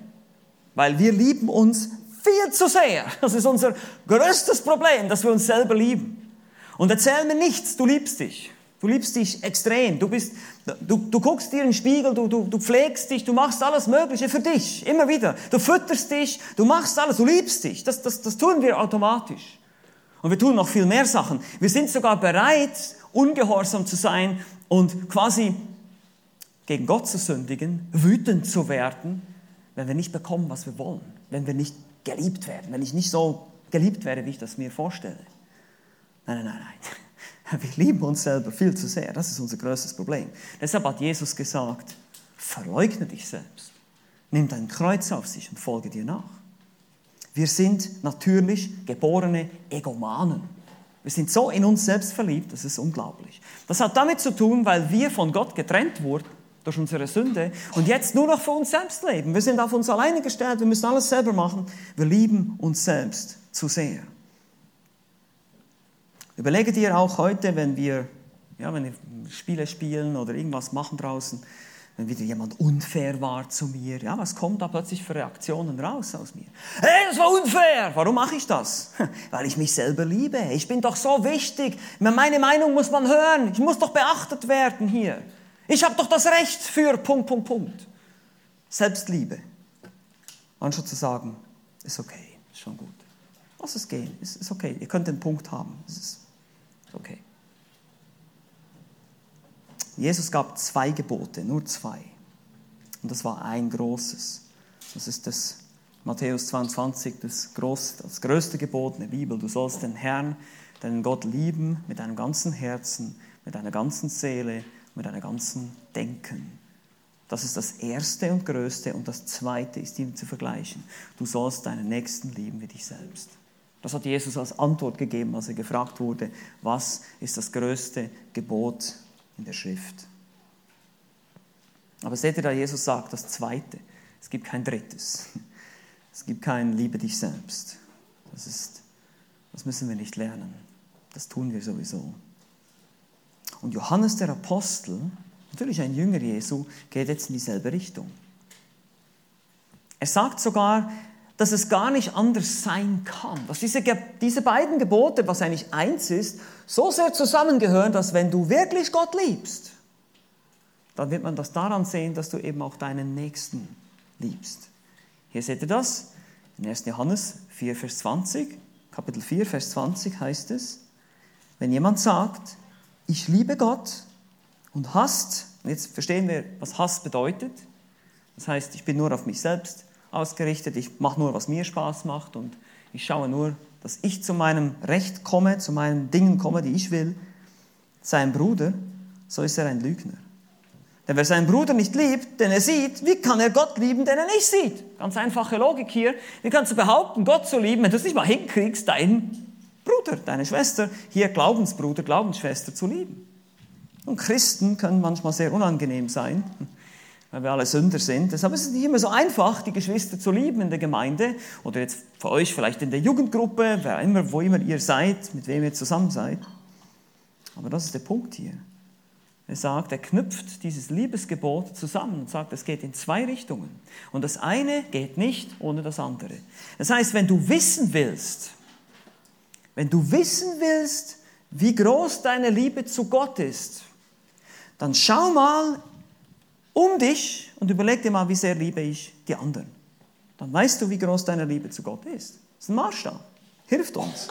Weil wir lieben uns viel zu sehr. Das ist unser größtes Problem, dass wir uns selber lieben. Und erzähl mir nichts, du liebst dich. Du liebst dich extrem. Du, bist, du, du guckst dir in den Spiegel, du, du, du pflegst dich, du machst alles Mögliche für dich. Immer wieder. Du fütterst dich, du machst alles, du liebst dich. Das, das, das tun wir automatisch. Und wir tun noch viel mehr Sachen. Wir sind sogar bereit, ungehorsam zu sein und quasi gegen Gott zu sündigen, wütend zu werden, wenn wir nicht bekommen, was wir wollen. Wenn wir nicht geliebt werden, wenn ich nicht so geliebt werde, wie ich das mir vorstelle. Nein, nein, nein, nein. Wir lieben uns selber viel zu sehr. Das ist unser größtes Problem. Deshalb hat Jesus gesagt, verleugne dich selbst. Nimm dein Kreuz auf sich und folge dir nach. Wir sind natürlich geborene Egomanen. Wir sind so in uns selbst verliebt, das ist unglaublich. Das hat damit zu tun, weil wir von Gott getrennt wurden durch unsere Sünde und jetzt nur noch für uns selbst leben. Wir sind auf uns alleine gestellt, wir müssen alles selber machen. Wir lieben uns selbst zu sehr. Überlege dir auch heute, wenn wir, ja, wenn wir Spiele spielen oder irgendwas machen draußen, wenn wieder jemand unfair war zu mir, ja, was kommt da plötzlich für Reaktionen raus aus mir? Hey, das war unfair! Warum mache ich das? Weil ich mich selber liebe. Ich bin doch so wichtig. Meine Meinung muss man hören. Ich muss doch beachtet werden hier. Ich habe doch das Recht für Punkt, Punkt, Punkt. Selbstliebe. Anstatt zu sagen, ist okay, ist schon gut. Lass es gehen, ist, ist okay. Ihr könnt den Punkt haben, es ist okay. Jesus gab zwei Gebote, nur zwei. Und das war ein großes. Das ist das Matthäus 22, das, groß, das größte Gebot in der Bibel. Du sollst den Herrn, deinen Gott lieben mit deinem ganzen Herzen, mit deiner ganzen Seele mit deinem ganzen Denken. Das ist das Erste und Größte und das Zweite ist ihm zu vergleichen. Du sollst deinen Nächsten lieben wie dich selbst. Das hat Jesus als Antwort gegeben, als er gefragt wurde, was ist das größte Gebot in der Schrift. Aber seht ihr, da Jesus sagt, das Zweite, es gibt kein Drittes. Es gibt kein Liebe dich selbst. Das, ist, das müssen wir nicht lernen. Das tun wir sowieso. Und Johannes der Apostel, natürlich ein Jünger Jesu, geht jetzt in dieselbe Richtung. Er sagt sogar, dass es gar nicht anders sein kann, dass diese, diese beiden Gebote, was eigentlich eins ist, so sehr zusammengehören, dass wenn du wirklich Gott liebst, dann wird man das daran sehen, dass du eben auch deinen Nächsten liebst. Hier seht ihr das, in 1. Johannes 4, Vers 20, Kapitel 4, Vers 20 heißt es, wenn jemand sagt, ich liebe Gott und hasst, jetzt verstehen wir, was Hass bedeutet, das heißt, ich bin nur auf mich selbst ausgerichtet, ich mache nur, was mir Spaß macht und ich schaue nur, dass ich zu meinem Recht komme, zu meinen Dingen komme, die ich will, sein Bruder, so ist er ein Lügner. Denn wer seinen Bruder nicht liebt, den er sieht, wie kann er Gott lieben, den er nicht sieht? Ganz einfache Logik hier. Wie kannst du behaupten, Gott zu lieben, wenn du es nicht mal hinkriegst, deinen Bruder, deine Schwester, hier Glaubensbruder, Glaubensschwester zu lieben? Und Christen können manchmal sehr unangenehm sein weil wir alle Sünder sind. Deshalb ist es nicht immer so einfach, die Geschwister zu lieben in der Gemeinde oder jetzt für euch vielleicht in der Jugendgruppe, wer immer, wo immer ihr seid, mit wem ihr zusammen seid. Aber das ist der Punkt hier. Er sagt, er knüpft dieses Liebesgebot zusammen und sagt, es geht in zwei Richtungen. Und das eine geht nicht ohne das andere. Das heißt, wenn du wissen willst, wenn du wissen willst, wie groß deine Liebe zu Gott ist, dann schau mal um dich und überleg dir mal, wie sehr liebe ich die anderen. Dann weißt du, wie groß deine Liebe zu Gott ist. Das ist ein Maßstab. Hilft uns.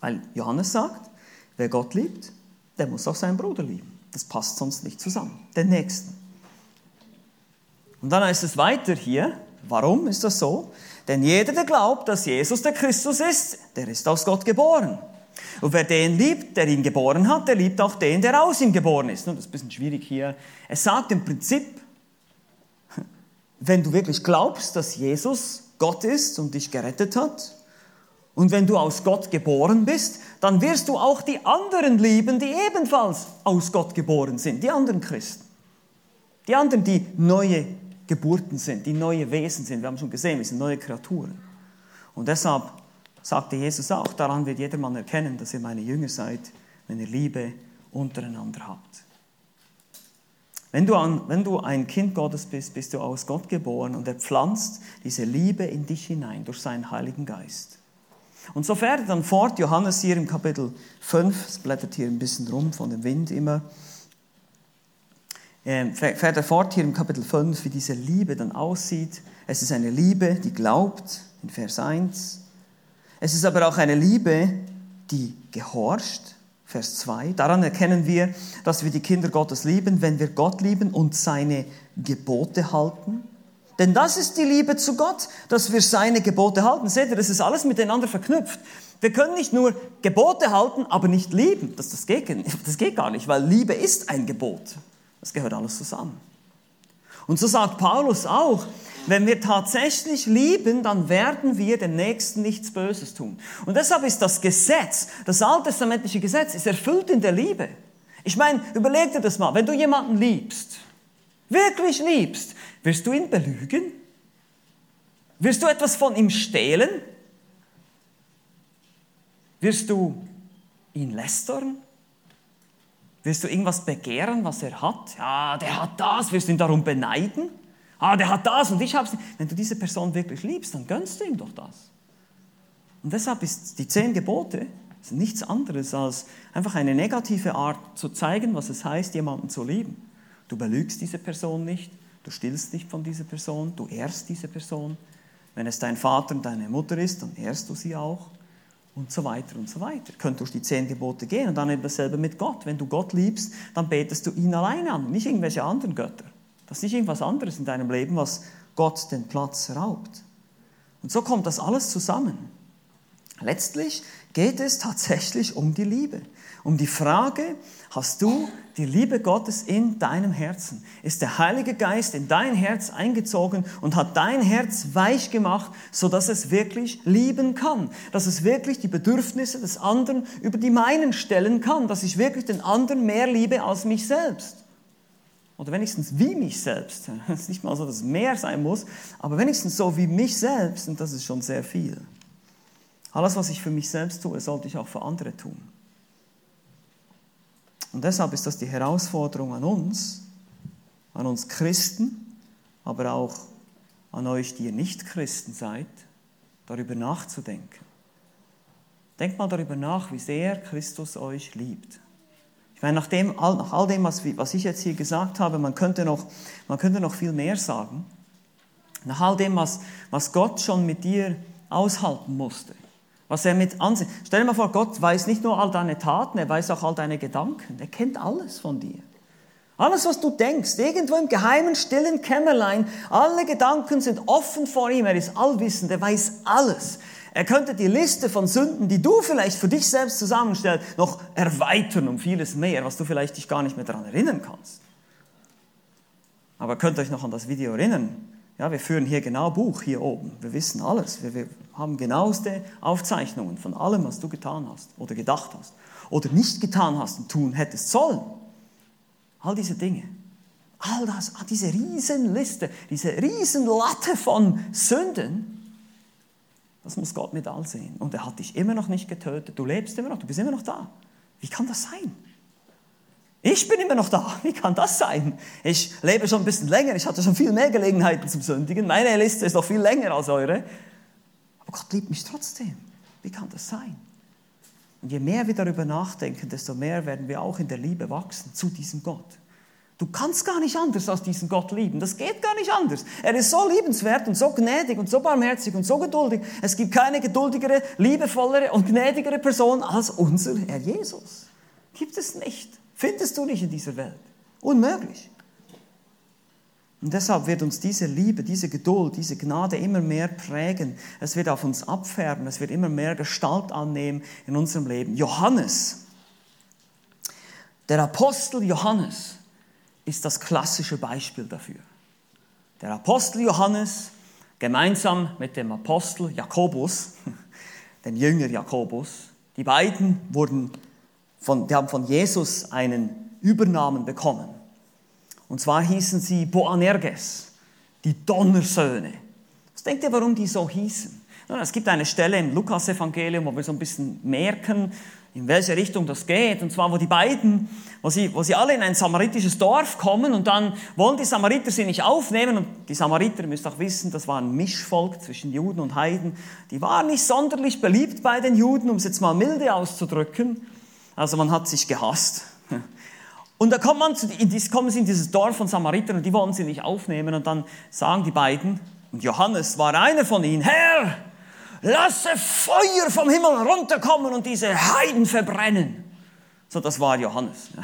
Weil Johannes sagt, wer Gott liebt, der muss auch seinen Bruder lieben. Das passt sonst nicht zusammen. Den Nächsten. Und dann heißt es weiter hier, warum ist das so? Denn jeder, der glaubt, dass Jesus der Christus ist, der ist aus Gott geboren. Und wer den liebt, der ihn geboren hat, der liebt auch den, der aus ihm geboren ist. das ist ein bisschen schwierig hier. Es sagt im Prinzip, wenn du wirklich glaubst, dass Jesus Gott ist und dich gerettet hat, und wenn du aus Gott geboren bist, dann wirst du auch die anderen lieben, die ebenfalls aus Gott geboren sind, die anderen Christen. Die anderen, die neue Geburten sind, die neue Wesen sind. Wir haben schon gesehen, wir sind neue Kreaturen. Und deshalb sagte Jesus auch, daran wird jedermann erkennen, dass ihr meine Jünger seid, wenn ihr Liebe untereinander habt. Wenn du, an, wenn du ein Kind Gottes bist, bist du aus Gott geboren und er pflanzt diese Liebe in dich hinein durch seinen Heiligen Geist. Und so fährt er dann fort, Johannes hier im Kapitel 5, es blättert hier ein bisschen rum von dem Wind immer, fährt er fort hier im Kapitel 5, wie diese Liebe dann aussieht. Es ist eine Liebe, die glaubt, in Vers 1, es ist aber auch eine Liebe, die gehorcht. Vers 2. Daran erkennen wir, dass wir die Kinder Gottes lieben, wenn wir Gott lieben und seine Gebote halten. Denn das ist die Liebe zu Gott, dass wir seine Gebote halten. Seht ihr, das ist alles miteinander verknüpft. Wir können nicht nur Gebote halten, aber nicht lieben. Das, das, geht, das geht gar nicht, weil Liebe ist ein Gebot. Das gehört alles zusammen. Und so sagt Paulus auch, wenn wir tatsächlich lieben, dann werden wir dem Nächsten nichts Böses tun. Und deshalb ist das Gesetz, das alttestamentliche Gesetz, ist erfüllt in der Liebe. Ich meine, überleg dir das mal, wenn du jemanden liebst, wirklich liebst, wirst du ihn belügen? Wirst du etwas von ihm stehlen? Wirst du ihn lästern? Wirst du irgendwas begehren, was er hat? Ja, der hat das, wirst du ihn darum beneiden? Ah, der hat das und ich habe es. Wenn du diese Person wirklich liebst, dann gönnst du ihm doch das. Und deshalb ist die zehn Gebote nichts anderes als einfach eine negative Art zu zeigen, was es heißt, jemanden zu lieben. Du belügst diese Person nicht, du stillst nicht von dieser Person, du ehrst diese Person. Wenn es dein Vater und deine Mutter ist, dann ehrst du sie auch und so weiter und so weiter. Könnt durch die zehn Gebote gehen und dann eben dasselbe mit Gott. Wenn du Gott liebst, dann betest du ihn alleine an, nicht irgendwelche anderen Götter. Das ist nicht irgendwas anderes in deinem Leben, was Gott den Platz raubt. Und so kommt das alles zusammen. Letztlich geht es tatsächlich um die Liebe. Um die Frage, hast du die Liebe Gottes in deinem Herzen? Ist der Heilige Geist in dein Herz eingezogen und hat dein Herz weich gemacht, sodass es wirklich lieben kann? Dass es wirklich die Bedürfnisse des anderen über die meinen stellen kann? Dass ich wirklich den anderen mehr liebe als mich selbst? oder wenigstens wie mich selbst. Es ist nicht mal so, dass es mehr sein muss, aber wenigstens so wie mich selbst, und das ist schon sehr viel. Alles, was ich für mich selbst tue, sollte ich auch für andere tun. Und deshalb ist das die Herausforderung an uns, an uns Christen, aber auch an euch, die ihr nicht Christen seid, darüber nachzudenken. Denkt mal darüber nach, wie sehr Christus euch liebt. Ich meine, nach, dem, nach all dem, was, was ich jetzt hier gesagt habe, man könnte, noch, man könnte noch viel mehr sagen. Nach all dem, was, was Gott schon mit dir aushalten musste. Was er mit ansieht. Stell dir mal vor, Gott weiß nicht nur all deine Taten, er weiß auch all deine Gedanken. Er kennt alles von dir. Alles, was du denkst, irgendwo im geheimen, stillen Kämmerlein, alle Gedanken sind offen vor ihm. Er ist allwissend, er weiß alles. Er könnte die Liste von Sünden, die du vielleicht für dich selbst zusammenstellst, noch erweitern um vieles mehr, was du vielleicht dich gar nicht mehr daran erinnern kannst. Aber könnt ihr euch noch an das Video erinnern? Ja, wir führen hier genau Buch hier oben. Wir wissen alles. Wir, wir haben genaueste Aufzeichnungen von allem, was du getan hast oder gedacht hast oder nicht getan hast und tun hättest sollen. All diese Dinge. All das, diese Riesenliste, diese Riesenlatte von Sünden, das muss Gott mit all sehen. Und er hat dich immer noch nicht getötet. Du lebst immer noch, du bist immer noch da. Wie kann das sein? Ich bin immer noch da. Wie kann das sein? Ich lebe schon ein bisschen länger. Ich hatte schon viel mehr Gelegenheiten zum Sündigen. Meine Liste ist noch viel länger als eure. Aber Gott liebt mich trotzdem. Wie kann das sein? Und je mehr wir darüber nachdenken, desto mehr werden wir auch in der Liebe wachsen zu diesem Gott. Du kannst gar nicht anders als diesen Gott lieben. Das geht gar nicht anders. Er ist so liebenswert und so gnädig und so barmherzig und so geduldig. Es gibt keine geduldigere, liebevollere und gnädigere Person als unser Herr Jesus. Gibt es nicht. Findest du nicht in dieser Welt. Unmöglich. Und deshalb wird uns diese Liebe, diese Geduld, diese Gnade immer mehr prägen. Es wird auf uns abfärben. Es wird immer mehr Gestalt annehmen in unserem Leben. Johannes, der Apostel Johannes, ist das klassische Beispiel dafür. Der Apostel Johannes gemeinsam mit dem Apostel Jakobus, dem Jünger Jakobus, die beiden wurden von, die haben von Jesus einen Übernamen bekommen. Und zwar hießen sie Boanerges, die Donnersöhne. Was denkt ihr, warum die so hießen? Es gibt eine Stelle im Lukas-Evangelium, wo wir so ein bisschen merken, in welche Richtung das geht. Und zwar, wo die beiden, wo sie, wo sie alle in ein samaritisches Dorf kommen und dann wollen die Samariter sie nicht aufnehmen. Und die Samariter, ihr müsst auch wissen, das war ein Mischvolk zwischen Juden und Heiden. Die waren nicht sonderlich beliebt bei den Juden, um es jetzt mal milde auszudrücken. Also man hat sich gehasst. Und da kommt man zu, kommen sie in dieses Dorf von Samaritern und die wollen sie nicht aufnehmen. Und dann sagen die beiden, und Johannes war einer von ihnen, Herr, lasse Feuer vom Himmel runterkommen und diese Heiden verbrennen. So, das war Johannes.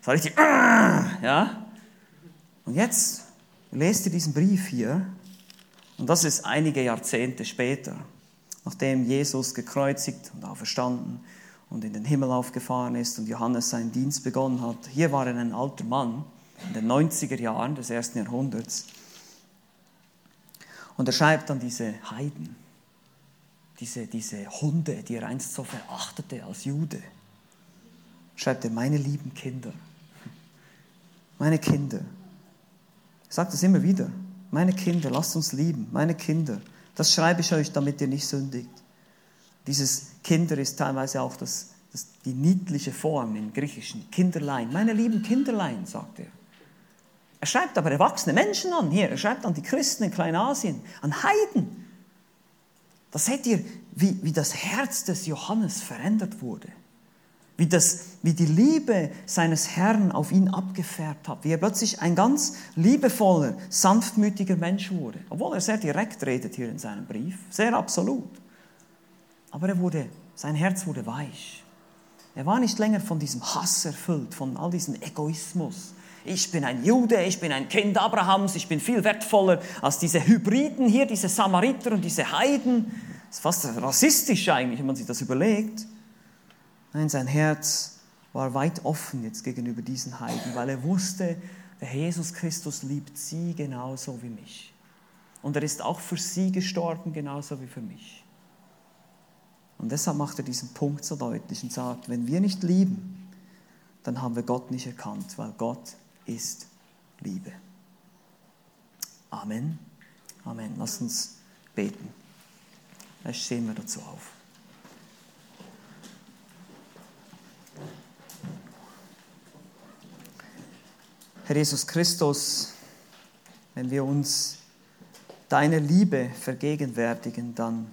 Das war richtig, ja. Und jetzt lest ihr diesen Brief hier, und das ist einige Jahrzehnte später, nachdem Jesus gekreuzigt und auferstanden und in den Himmel aufgefahren ist und Johannes seinen Dienst begonnen hat. Hier war er ein alter Mann in den 90er Jahren des ersten Jahrhunderts. Und er schreibt an diese Heiden, diese, diese Hunde, die er einst so verachtete als Jude, schreibt er, meine lieben Kinder, meine Kinder, ich sage das immer wieder, meine Kinder, lasst uns lieben, meine Kinder, das schreibe ich euch, damit ihr nicht sündigt. Dieses Kinder ist teilweise auch das, das, die niedliche Form im Griechischen, Kinderlein, meine lieben Kinderlein, sagt er. Er schreibt aber erwachsene Menschen an, hier, er schreibt an die Christen in Kleinasien, an Heiden. Da seht ihr, wie, wie das Herz des Johannes verändert wurde. Wie, das, wie die Liebe seines Herrn auf ihn abgefärbt hat. Wie er plötzlich ein ganz liebevoller, sanftmütiger Mensch wurde. Obwohl er sehr direkt redet hier in seinem Brief. Sehr absolut. Aber er wurde, sein Herz wurde weich. Er war nicht länger von diesem Hass erfüllt, von all diesem Egoismus. Ich bin ein Jude, ich bin ein Kind Abrahams, ich bin viel wertvoller als diese Hybriden hier, diese Samariter und diese Heiden. Das ist fast rassistisch eigentlich, wenn man sich das überlegt. Nein, sein Herz war weit offen jetzt gegenüber diesen Heiden, weil er wusste, der Jesus Christus liebt sie genauso wie mich. Und er ist auch für sie gestorben, genauso wie für mich. Und deshalb macht er diesen Punkt so deutlich und sagt, wenn wir nicht lieben, dann haben wir Gott nicht erkannt, weil Gott ist Liebe. Amen. Amen. Lass uns beten. Vielleicht stehen wir dazu auf. Herr Jesus Christus, wenn wir uns deine Liebe vergegenwärtigen, dann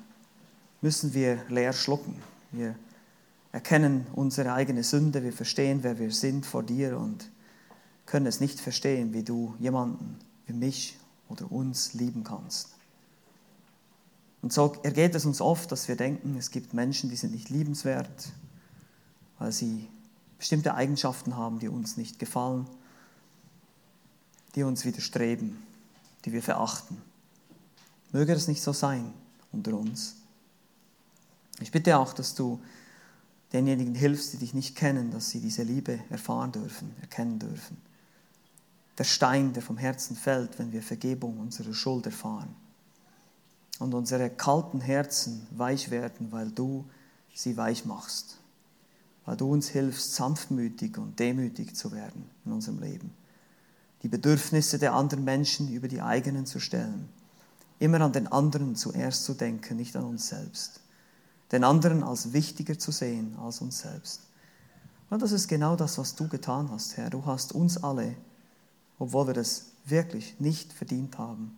müssen wir leer schlucken. Wir erkennen unsere eigene Sünde, wir verstehen, wer wir sind vor dir und können es nicht verstehen, wie du jemanden wie mich oder uns lieben kannst. Und so ergeht es uns oft, dass wir denken, es gibt Menschen, die sind nicht liebenswert, weil sie bestimmte Eigenschaften haben, die uns nicht gefallen, die uns widerstreben, die wir verachten. Möge das nicht so sein unter uns. Ich bitte auch, dass du denjenigen hilfst, die dich nicht kennen, dass sie diese Liebe erfahren dürfen, erkennen dürfen. Der Stein, der vom Herzen fällt, wenn wir Vergebung unserer Schuld erfahren. Und unsere kalten Herzen weich werden, weil du sie weich machst. Weil du uns hilfst, sanftmütig und demütig zu werden in unserem Leben. Die Bedürfnisse der anderen Menschen über die eigenen zu stellen. Immer an den anderen zuerst zu denken, nicht an uns selbst den anderen als wichtiger zu sehen als uns selbst. Und das ist genau das, was du getan hast, Herr. Du hast uns alle, obwohl wir das wirklich nicht verdient haben,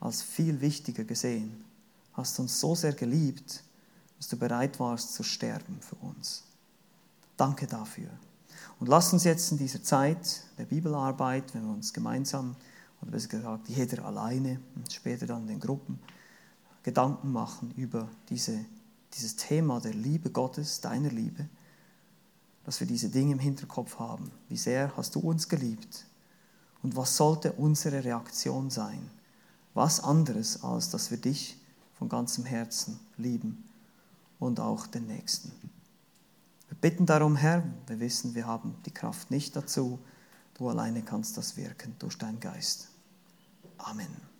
als viel wichtiger gesehen. Hast uns so sehr geliebt, dass du bereit warst zu sterben für uns. Danke dafür. Und lass uns jetzt in dieser Zeit der Bibelarbeit, wenn wir uns gemeinsam, oder besser gesagt, jeder alleine und später dann in den Gruppen, Gedanken machen über diese dieses Thema der Liebe Gottes, deiner Liebe, dass wir diese Dinge im Hinterkopf haben. Wie sehr hast du uns geliebt? Und was sollte unsere Reaktion sein? Was anderes, als dass wir dich von ganzem Herzen lieben und auch den Nächsten. Wir bitten darum, Herr, wir wissen, wir haben die Kraft nicht dazu. Du alleine kannst das wirken durch deinen Geist. Amen.